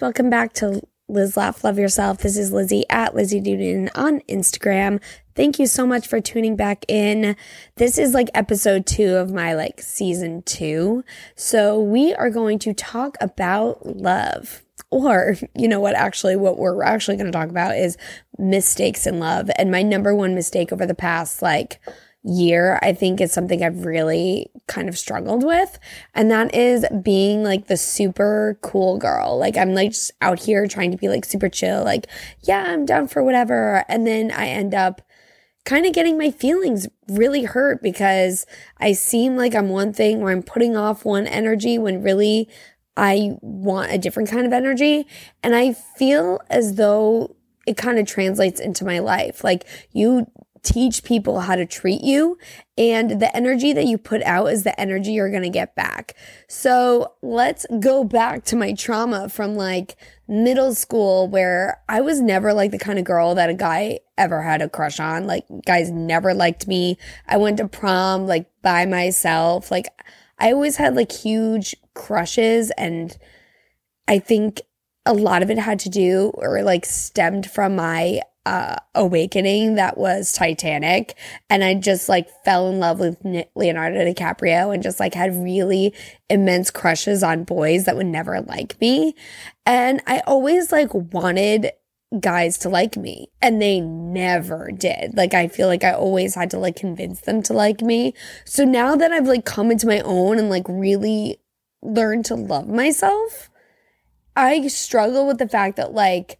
Welcome back to Liz Laugh Love Yourself. This is Lizzie at Lizzie Duden on Instagram. Thank you so much for tuning back in. This is like episode two of my like season two. So we are going to talk about love. Or, you know what, actually, what we're actually going to talk about is mistakes in love. And my number one mistake over the past like year, I think is something I've really kind of struggled with. And that is being like the super cool girl. Like I'm like just out here trying to be like super chill, like, yeah, I'm down for whatever. And then I end up kind of getting my feelings really hurt because I seem like I'm one thing where I'm putting off one energy when really I want a different kind of energy. And I feel as though it kind of translates into my life. Like you teach people how to treat you. And the energy that you put out is the energy you're going to get back. So let's go back to my trauma from like middle school where I was never like the kind of girl that a guy ever had a crush on. Like guys never liked me. I went to prom like by myself. Like I always had like huge crushes and I think a lot of it had to do or like stemmed from my uh, awakening that was Titanic. And I just like fell in love with Leonardo DiCaprio and just like had really immense crushes on boys that would never like me. And I always like wanted guys to like me and they never did. Like I feel like I always had to like convince them to like me. So now that I've like come into my own and like really learned to love myself, I struggle with the fact that like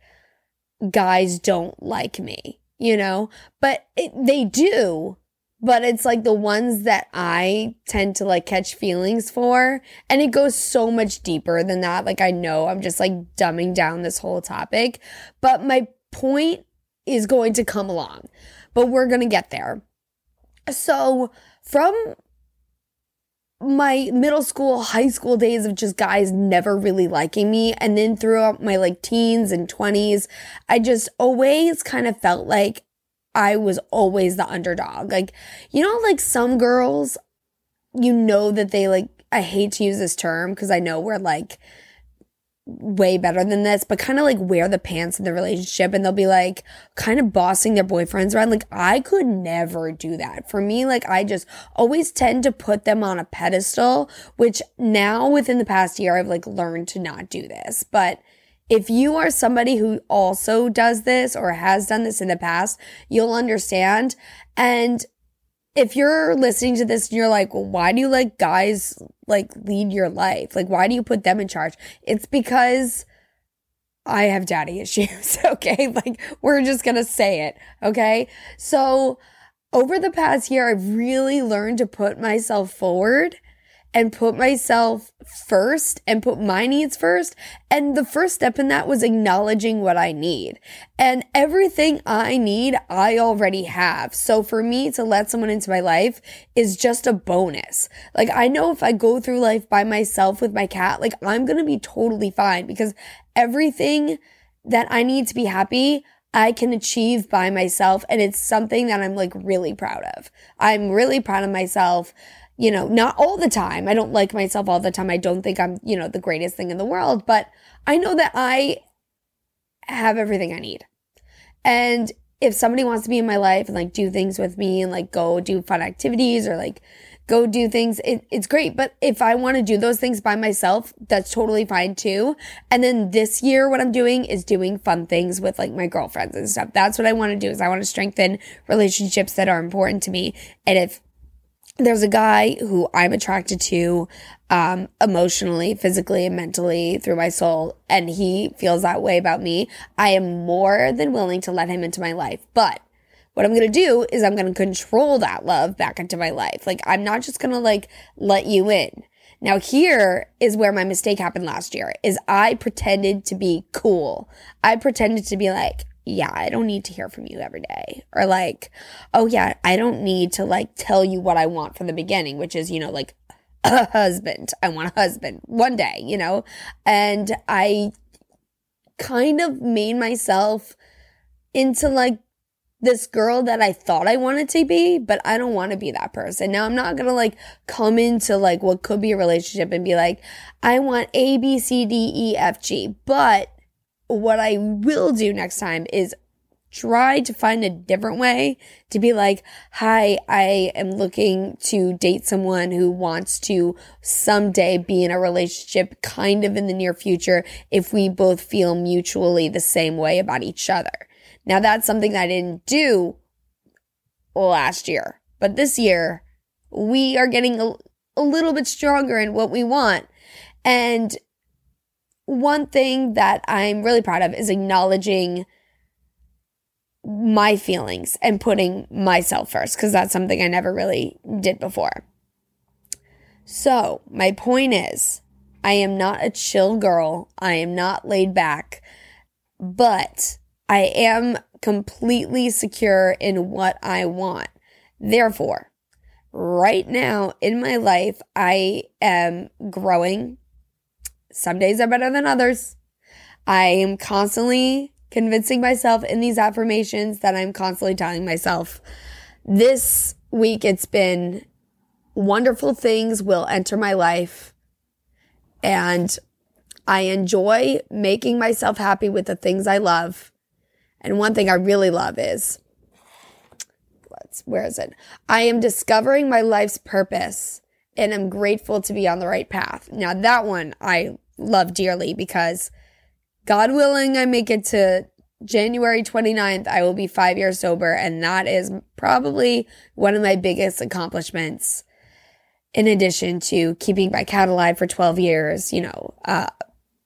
guys don't like me, you know? But it, they do. But it's like the ones that I tend to like catch feelings for. And it goes so much deeper than that. Like, I know I'm just like dumbing down this whole topic, but my point is going to come along, but we're going to get there. So, from my middle school, high school days of just guys never really liking me. And then throughout my like teens and 20s, I just always kind of felt like I was always the underdog. Like, you know, like some girls, you know that they like, I hate to use this term because I know we're like, way better than this, but kind of like wear the pants in the relationship and they'll be like kind of bossing their boyfriends around. Like I could never do that. For me, like I just always tend to put them on a pedestal, which now within the past year, I've like learned to not do this. But if you are somebody who also does this or has done this in the past, you'll understand. And if you're listening to this and you're like, well, why do you like guys like lead your life? Like, why do you put them in charge? It's because I have daddy issues. Okay. Like, we're just going to say it. Okay. So over the past year, I've really learned to put myself forward and put myself first and put my needs first. And the first step in that was acknowledging what I need. And everything I need, I already have. So for me to let someone into my life is just a bonus. Like I know if I go through life by myself with my cat, like I'm going to be totally fine because everything that I need to be happy, I can achieve by myself. And it's something that I'm like really proud of. I'm really proud of myself you know, not all the time. I don't like myself all the time. I don't think I'm, you know, the greatest thing in the world, but I know that I have everything I need. And if somebody wants to be in my life and like do things with me and like go do fun activities or like go do things, it, it's great. But if I want to do those things by myself, that's totally fine too. And then this year, what I'm doing is doing fun things with like my girlfriends and stuff. That's what I want to do is I want to strengthen relationships that are important to me. And if there's a guy who I'm attracted to um, emotionally, physically, and mentally through my soul, and he feels that way about me. I am more than willing to let him into my life. But what I'm going to do is I'm going to control that love back into my life. Like, I'm not just going to like let you in. Now here is where my mistake happened last year is I pretended to be cool. I pretended to be like, yeah, I don't need to hear from you every day. Or like, oh yeah, I don't need to like tell you what I want from the beginning, which is, you know, like a husband. I want a husband one day, you know? And I kind of made myself into like this girl that I thought I wanted to be, but I don't want to be that person. Now I'm not going to like come into like what could be a relationship and be like, I want A, B, C, D, E, F, G. But what I will do next time is try to find a different way to be like, hi, I am looking to date someone who wants to someday be in a relationship kind of in the near future if we both feel mutually the same way about each other. Now that's something that I didn't do last year, but this year we are getting a, a little bit stronger in what we want. And one thing that I'm really proud of is acknowledging my feelings and putting myself first because that's something I never really did before. So, my point is, I am not a chill girl. I am not laid back, but I am completely secure in what I want. Therefore, right now in my life, I am growing. Some days are better than others. I am constantly convincing myself in these affirmations that I'm constantly telling myself. This week, it's been wonderful things will enter my life. And I enjoy making myself happy with the things I love. And one thing I really love is, let's, where is it? I am discovering my life's purpose and I'm grateful to be on the right path. Now, that one I love dearly because God willing, I make it to January 29th, I will be five years sober. And that is probably one of my biggest accomplishments. In addition to keeping my cat alive for 12 years, you know, uh,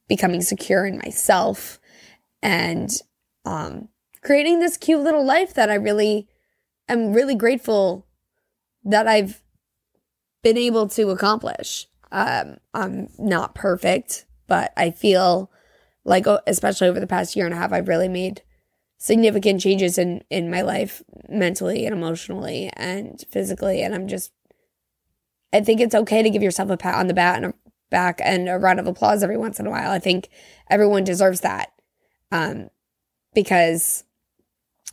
becoming secure in myself and, um, creating this cute little life that I really am really grateful that I've been able to accomplish. Um, I'm not perfect, but I feel like especially over the past year and a half i've really made significant changes in in my life mentally and emotionally and physically and i'm just i think it's okay to give yourself a pat on the back and a back and a round of applause every once in a while. I think everyone deserves that um because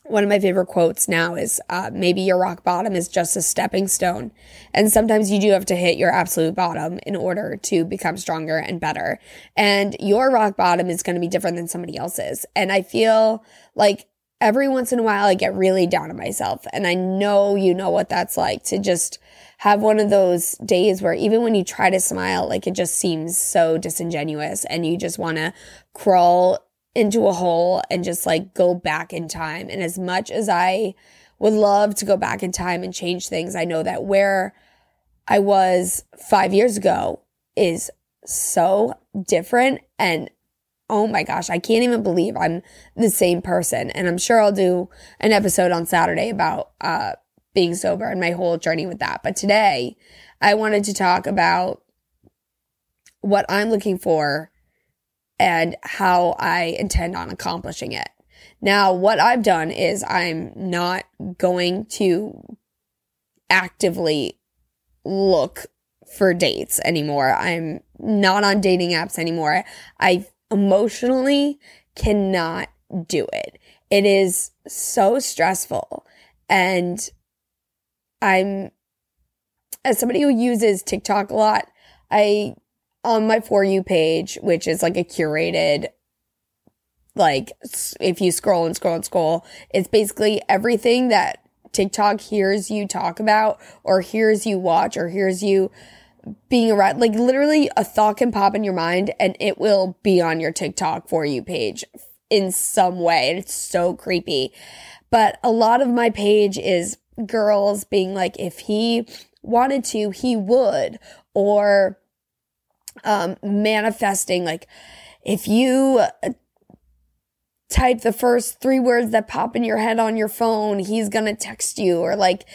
one of my favorite quotes now is uh, maybe your rock bottom is just a stepping stone. And sometimes you do have to hit your absolute bottom in order to become stronger and better. And your rock bottom is going to be different than somebody else's. And I feel like every once in a while I get really down on myself. And I know you know what that's like to just have one of those days where even when you try to smile, like it just seems so disingenuous and you just want to crawl into a hole and just like go back in time. And as much as I would love to go back in time and change things, I know that where I was five years ago is so different. And oh my gosh, I can't even believe I'm the same person. And I'm sure I'll do an episode on Saturday about uh, being sober and my whole journey with that. But today, I wanted to talk about what I'm looking for and how I intend on accomplishing it. Now, what I've done is I'm not going to actively look for dates anymore. I'm not on dating apps anymore. I emotionally cannot do it. It is so stressful. And I'm, as somebody who uses TikTok a lot, I on my For You page, which is like a curated, like if you scroll and scroll and scroll, it's basically everything that TikTok hears you talk about or hears you watch or hears you being around. Like literally a thought can pop in your mind and it will be on your TikTok For You page in some way. And it's so creepy. But a lot of my page is girls being like, if he wanted to, he would. Or um, manifesting. Like if you uh, type the first three words that pop in your head on your phone, he's going to text you or like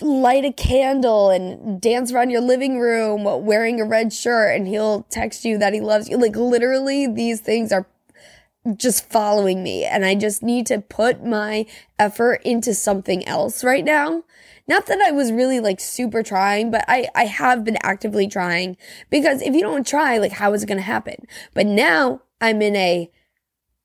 light a candle and dance around your living room wearing a red shirt and he'll text you that he loves you. Like literally these things are just following me and I just need to put my effort into something else right now. Not that I was really like super trying, but I, I have been actively trying because if you don't try, like how is it going to happen? But now I'm in a,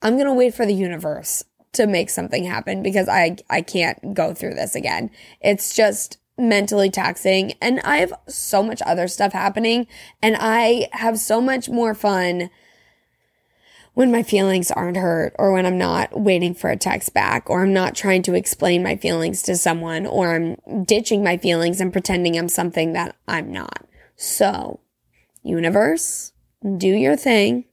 I'm going to wait for the universe to make something happen because I I can't go through this again. It's just mentally taxing and I have so much other stuff happening and I have so much more fun when my feelings aren't hurt or when I'm not waiting for a text back or I'm not trying to explain my feelings to someone or I'm ditching my feelings and pretending I'm something that I'm not. So, universe, do your thing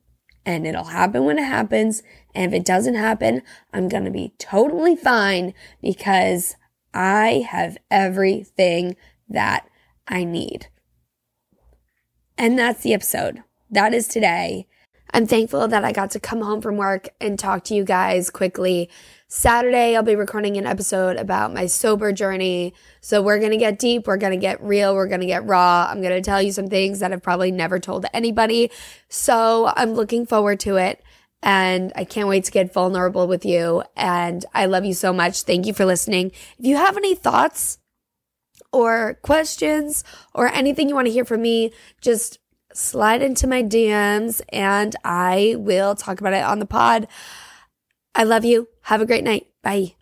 and it'll happen when it happens. And if it doesn't happen, I'm going to be totally fine because I have everything that I need. And that's the episode. That is today. I'm thankful that I got to come home from work and talk to you guys quickly. Saturday, I'll be recording an episode about my sober journey. So we're going to get deep. We're going to get real. We're going to get raw. I'm going to tell you some things that I've probably never told anybody. So I'm looking forward to it. And I can't wait to get vulnerable with you. And I love you so much. Thank you for listening. If you have any thoughts or questions or anything you want to hear from me, just slide into my DMs and I will talk about it on the pod. I love you. Have a great night. Bye.